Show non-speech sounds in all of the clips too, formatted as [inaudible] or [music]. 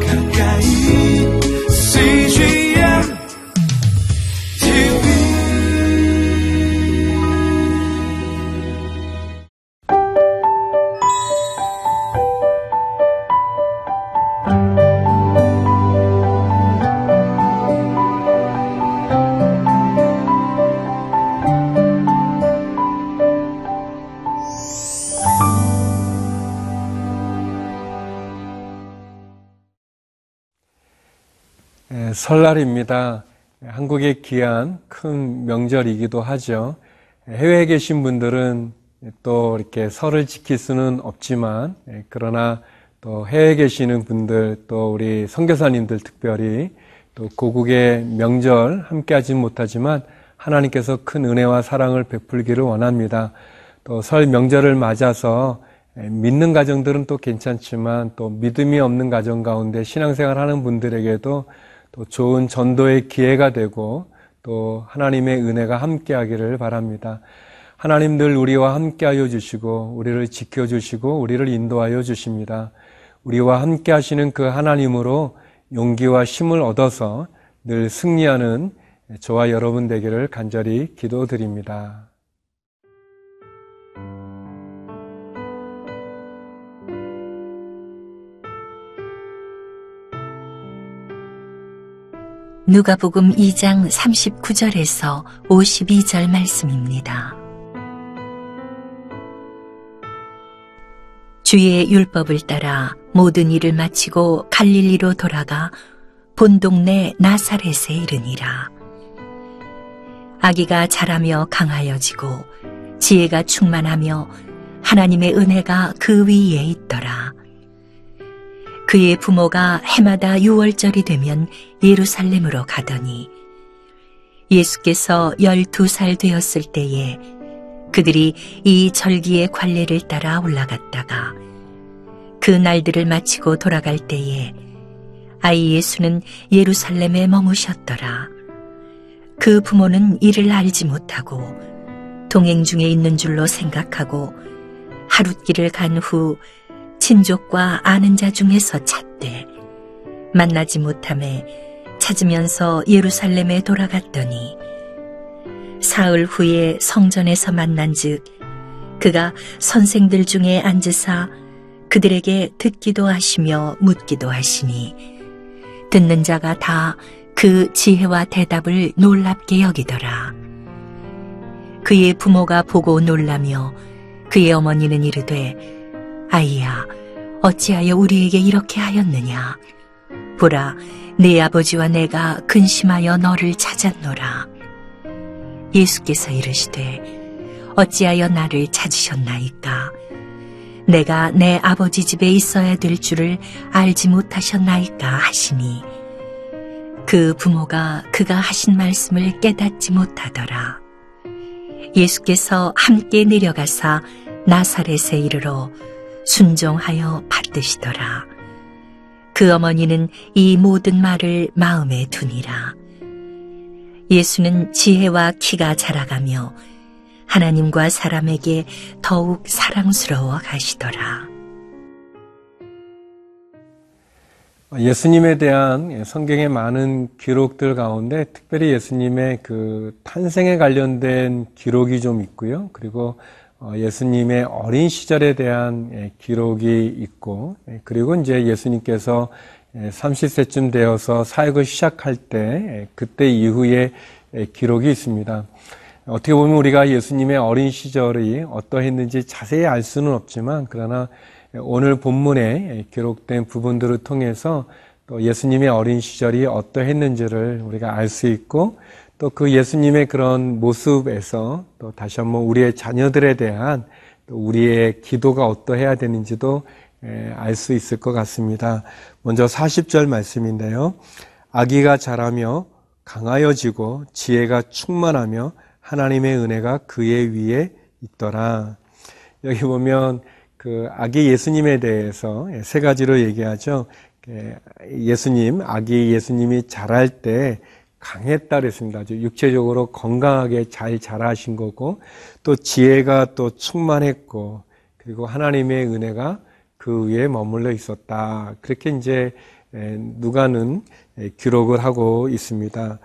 가까 설날입니다. 한국의 귀한 큰 명절이기도 하죠. 해외에 계신 분들은 또 이렇게 설을 지킬 수는 없지만, 예, 그러나 또 해외에 계시는 분들, 또 우리 선교사님들 특별히 또 고국의 명절 함께 하진 못하지만 하나님께서 큰 은혜와 사랑을 베풀기를 원합니다. 또 설 명절을 맞아서 예, 믿는 가정들은 또 괜찮지만 또 믿음이 없는 가정 가운데 신앙생활 하는 분들에게도 또 좋은 전도의 기회가 되고 또 하나님의 은혜가 함께하기를 바랍니다. 하나님 늘 우리와 함께하여 주시고 우리를 지켜 주시고 우리를 인도하여 주십니다. 우리와 함께 하시는 그 하나님으로 용기와 힘을 얻어서 늘 승리하는 저와 여러분 되기를 간절히 기도드립니다. 누가복음 2장 39절에서 52절 말씀입니다. 주의 율법을 따라 모든 일을 마치고 갈릴리로 돌아가 본 동네 나사렛에 이르니라. 아기가 자라며 강하여지고 지혜가 충만하며 하나님의 은혜가 그 위에 있더라. 그의 부모가 해마다 6월절이 되면 예루살렘으로 가더니 예수께서 12살 되었을 때에 그들이 이 절기의 관례를 따라 올라갔다가 그 날들을 마치고 돌아갈 때에 아이 예수는 예루살렘에 머무셨더라. 그 부모는 이를 알지 못하고 동행 중에 있는 줄로 생각하고 하룻길을 간 후 친족과 아는 자 중에서 찾되 만나지 못함에 찾으면서 예루살렘에 돌아갔더니 사흘 후에 성전에서 만난즉 그가 선생들 중에 앉으사 그들에게 듣기도 하시며 묻기도 하시니 듣는 자가 다 그 지혜와 대답을 놀랍게 여기더라. 그의 부모가 보고 놀라며 그의 어머니는 이르되 아이야 어찌하여 우리에게 이렇게 하였느냐? 보라 내 아버지와 내가 근심하여 너를 찾았노라. 예수께서 이르시되 어찌하여 나를 찾으셨나이까? 내가 내 아버지 집에 있어야 될 줄을 알지 못하셨나이까 하시니 그 부모가 그가 하신 말씀을 깨닫지 못하더라. 예수께서 함께 내려가사 나사렛에 이르러 순종하여 받드시더라. 그 어머니는 이 모든 말을 마음에 두니라. 예수는 지혜와 키가 자라가며 하나님과 사람에게 더욱 사랑스러워 가시더라. 예수님에 대한 성경의 많은 기록들 가운데 특별히 예수님의 그 탄생에 관련된 기록이 좀 있고요. 그리고 어, 예수님의 어린 시절에 대한 예, 기록이 있고, 예, 그리고 이제 예수님께서 30세쯤 예, 되어서 사역을 시작할 때, 그때 이후에 기록이 있습니다. 어떻게 보면 우리가 예수님의 어린 시절이 어떠했는지 자세히 알 수는 없지만, 그러나 오늘 본문에 기록된 부분들을 통해서 또 예수님의 어린 시절이 어떠했는지를 우리가 알 수 있고, 또 그 예수님의 그런 모습에서 또 다시 한번 우리의 자녀들에 대한 또 우리의 기도가 어떠해야 되는지도 알 수 있을 것 같습니다. 먼저 40절 말씀인데요. 아기가 자라며 강하여지고 지혜가 충만하며 하나님의 은혜가 그의 위에 있더라. 여기 보면 그 아기 예수님에 대해서 세 가지로 얘기하죠. 예수님, 아기 예수님이 자랄 때 강했다 그랬습니다. 아주 육체적으로 건강하게 잘 자라신 거고 또 지혜가 또 충만했고 그리고 하나님의 은혜가 그 위에 머물러 있었다. 그렇게 이제 에, 누가는 에, 기록을 하고 있습니다.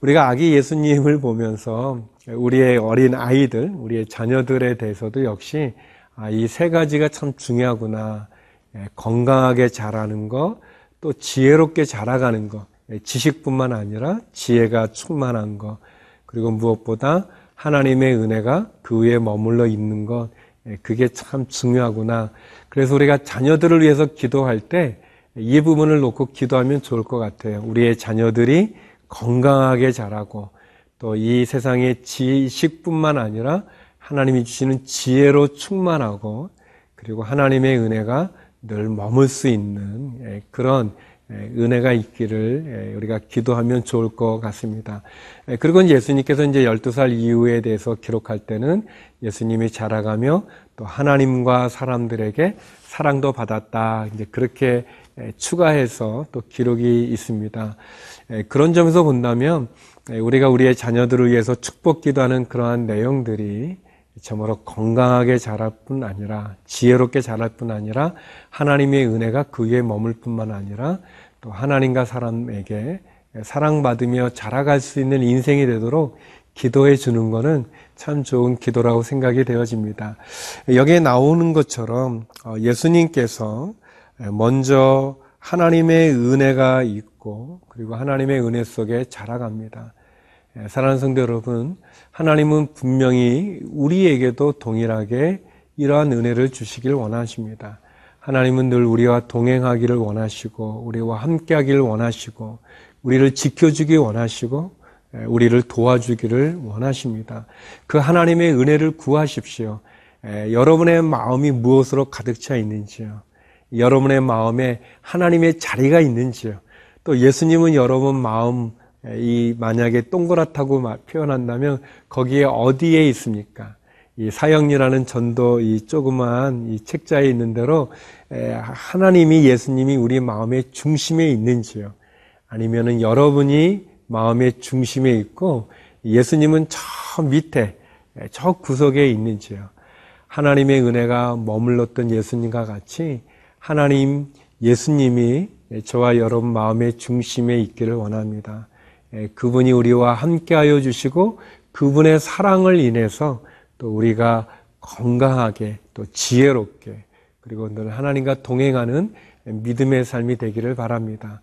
우리가 아기 예수님을 보면서 우리의 어린 아이들, 우리의 자녀들에 대해서도 역시 아, 이세 가지가 참 중요하구나. 에, 건강하게 자라는 것, 또 지혜롭게 자라가는 것, 에, 지식뿐만 아니라 지혜가 충만한 것, 그리고 무엇보다 하나님의 은혜가 그 위에 머물러 있는 것, 예, 그게 참 중요하구나. 그래서 우리가 자녀들을 위해서 기도할 때 이 부분을 놓고 기도하면 좋을 것 같아요. 우리의 자녀들이 건강하게 자라고 또 이 세상의 지식뿐만 아니라 하나님이 주시는 지혜로 충만하고 그리고 하나님의 은혜가 늘 머물 수 있는 예, 그런 예, 은혜가 있기를 예, 우리가 기도하면 좋을 것 같습니다. 예, 그리고 예수님께서 이제 12살 이후에 대해서 기록할 때는 예수님이 자라가며 또 하나님과 사람들에게 사랑도 받았다. 이제 그렇게 추가해서 또 기록이 있습니다. 그런 점에서 본다면 우리가 우리의 자녀들을 위해서 축복 기도하는 그러한 내용들이 참으로 건강하게 자랄 뿐 아니라 지혜롭게 자랄 뿐 아니라 하나님의 은혜가 그 위에 머물 뿐만 아니라 또 하나님과 사람에게 사랑받으며 자라갈 수 있는 인생이 되도록 기도해 주는 것은 참 좋은 기도라고 생각이 되어집니다. 여기에 나오는 것처럼 어, 예수님께서 먼저 하나님의 은혜가 있고 그리고 하나님의 은혜 속에 자라갑니다. 사랑하는 성도 여러분, 하나님은 분명히 우리에게도 동일하게 이러한 은혜를 주시길 원하십니다. 하나님은 늘 우리와 동행하기를 원하시고, 우리와 함께하기를 원하시고, 우리를 지켜주기 원하시고, 우리를 도와주기를 원하십니다. 그 하나님의 은혜를 구하십시오. 여러분의 마음이 무엇으로 가득 차 있는지요. 여러분의 마음에 하나님의 자리가 있는지요. 또 예수님은 여러분 마음 이 만약에 동그랗다고 표현한다면 거기에 어디에 있습니까? 이 사형리라는 전도 이 조그만 이 책자에 있는 대로 하나님이 예수님이 우리 마음의 중심에 있는지요. 아니면은 여러분이 마음의 중심에 있고 예수님은 저 밑에 저 구석에 있는지요. 하나님의 은혜가 머물렀던 예수님과 같이 하나님 예수님이 저와 여러분 마음의 중심에 있기를 원합니다. 그분이 우리와 함께하여 주시고 그분의 사랑을 인해서 또 우리가 건강하게 또 지혜롭게 그리고 늘 하나님과 동행하는 믿음의 삶이 되기를 바랍니다.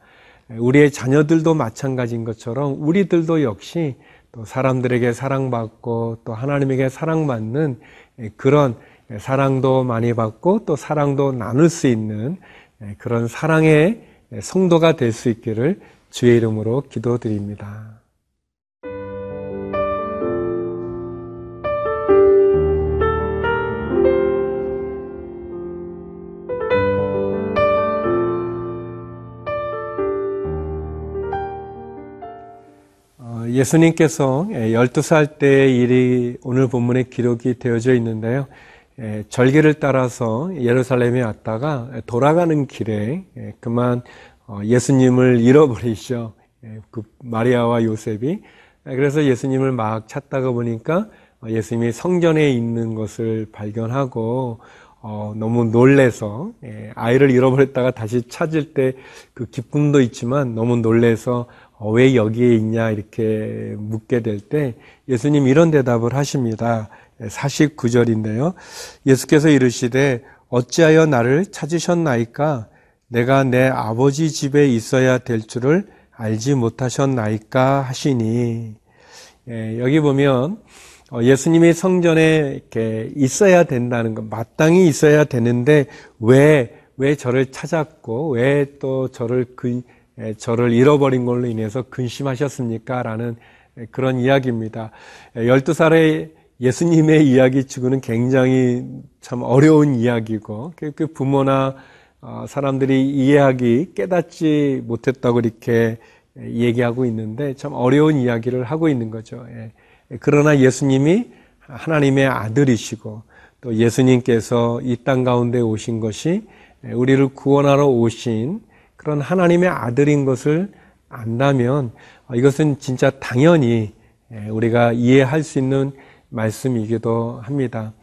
우리의 자녀들도 마찬가지인 것처럼 우리들도 역시 또 사람들에게 사랑받고 또 하나님에게 사랑받는 그런 사랑도 많이 받고 또 사랑도 나눌 수 있는 그런 사랑의 성도가 될 수 있기를 주의 이름으로 기도드립니다. 어, 예수님께서 12살 때의 일이 오늘 본문에 기록이 되어져 있는데요. 절기를 따라서 예루살렘에 왔다가 돌아가는 길에 그만 어, 예수님을 잃어버리죠. 그 마리아와 요셉이. 그래서 예수님을 막 찾다가 보니까 예수님이 성전에 있는 것을 발견하고 어, 너무 놀래서 아이를 잃어버렸다가 다시 찾을 때 그 기쁨도 있지만 너무 놀래서 어, 왜 여기에 있냐 이렇게 묻게 될 때 예수님 이런 대답을 하십니다. 49절인데요. 예수께서 이르시되 어찌하여 나를 찾으셨나이까 내가 내 아버지 집에 있어야 될 줄을 알지 못하셨나이까 하시니 예, 여기 보면 어, 예수님이 성전에 이렇게 있어야 된다는 것, 마땅히 있어야 되는데 왜 왜 저를 찾았고 왜 또 저를 그 예, 저를 잃어버린 걸로 인해서 근심하셨습니까? 라는 예, 그런 이야기입니다. 12살의 예수님의 이야기 치고는 굉장히 참 어려운 이야기고, 그, 그 부모나 어, 사람들이 이해하기, 깨닫지 못했다고 이렇게 얘기하고 있는데 참 어려운 이야기를 하고 있는 거죠. 예. 그러나 예수님이 하나님의 아들이시고 또 예수님께서 이 땅 가운데 오신 것이 우리를 구원하러 오신 그런 하나님의 아들인 것을 안다면 이것은 진짜 당연히 우리가 이해할 수 있는 말씀이기도 합니다.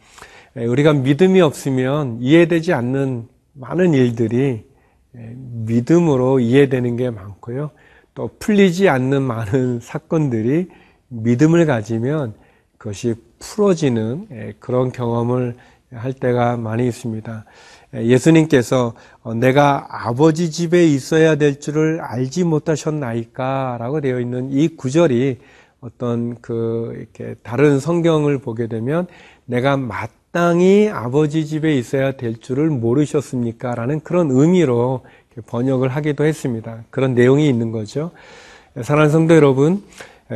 우리가 믿음이 없으면 이해되지 않는 많은 일들이 예, 믿음으로 이해되는 게 많고요. 또 풀리지 않는 많은 [laughs] 사건들이 믿음을 가지면 그것이 풀어지는 예, 그런 경험을 할 때가 많이 있습니다. 예, 예수님께서 어, 내가 아버지 집에 있어야 될 줄을 알지 못하셨나이까? 라고 되어 있는 이 구절이 어떤 그 이렇게 다른 성경을 보게 되면 내가 마 땅히 아버지 집에 있어야 될 줄을 모르셨습니까? 라는 그런 의미로 번역을 하기도 했습니다. 그런 내용이 있는 거죠. 사랑하는 성도 여러분,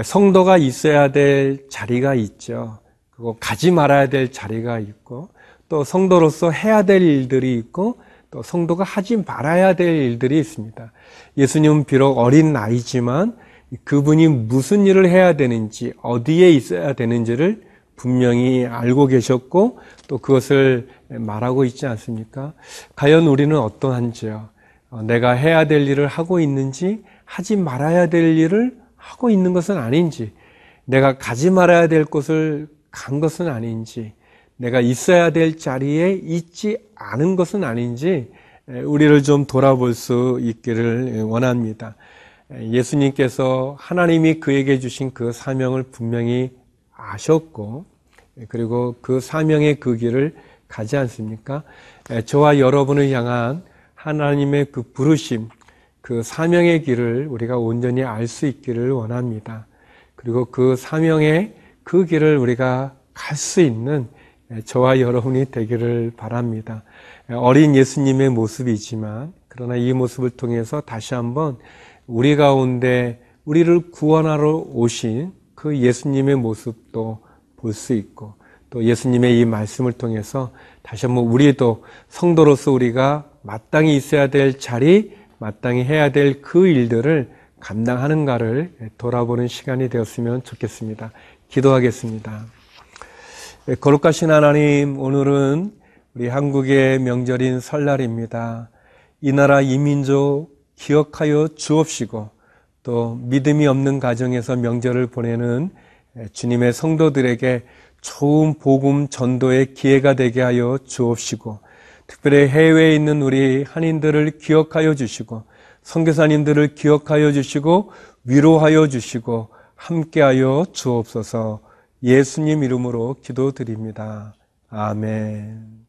성도가 있어야 될 자리가 있죠. 그리고 가지 말아야 될 자리가 있고, 또 성도로서 해야 될 일들이 있고, 또 성도가 하지 말아야 될 일들이 있습니다. 예수님은 비록 어린 나이지만 그분이 무슨 일을 해야 되는지, 어디에 있어야 되는지를 분명히 알고 계셨고, 또 그것을 말하고 있지 않습니까? 과연 우리는 어떠한지요? 어, 내가 해야 될 일을 하고 있는지, 하지 말아야 될 일을 하고 있는 것은 아닌지, 내가 가지 말아야 될 곳을 간 것은 아닌지, 내가 있어야 될 자리에 있지 않은 것은 아닌지, 우리를 좀 돌아볼 수 있기를 원합니다. 예수님께서 하나님이 그에게 주신 그 사명을 분명히 아셨고, 그리고 그 사명의 그 길을 가지 않습니까? 저와 여러분을 향한 하나님의 그 부르심, 그 사명의 길을 우리가 온전히 알 수 있기를 원합니다. 그리고 그 사명의 그 길을 우리가 갈 수 있는 저와 여러분이 되기를 바랍니다. 어린 예수님의 모습이지만, 그러나 이 모습을 통해서 다시 한번 우리 가운데 우리를 구원하러 오신 그 예수님의 모습도 볼 수 있고, 또 예수님의 이 말씀을 통해서 다시 한번 우리도 성도로서 우리가 마땅히 있어야 될 자리, 마땅히 해야 될 그 일들을 감당하는가를 돌아보는 시간이 되었으면 좋겠습니다. 기도하겠습니다. 네, 거룩하신 하나님, 오늘은 우리 한국의 명절인 설날입니다. 이 나라 이민족 기억하여 주옵시고 또 믿음이 없는 가정에서 명절을 보내는 주님의 성도들에게 좋은 복음 전도의 기회가 되게 하여 주옵시고 특별히 해외에 있는 우리 한인들을 기억하여 주시고 선교사님들을 기억하여 주시고 위로하여 주시고 함께하여 주옵소서 예수님 이름으로 기도드립니다. 아멘.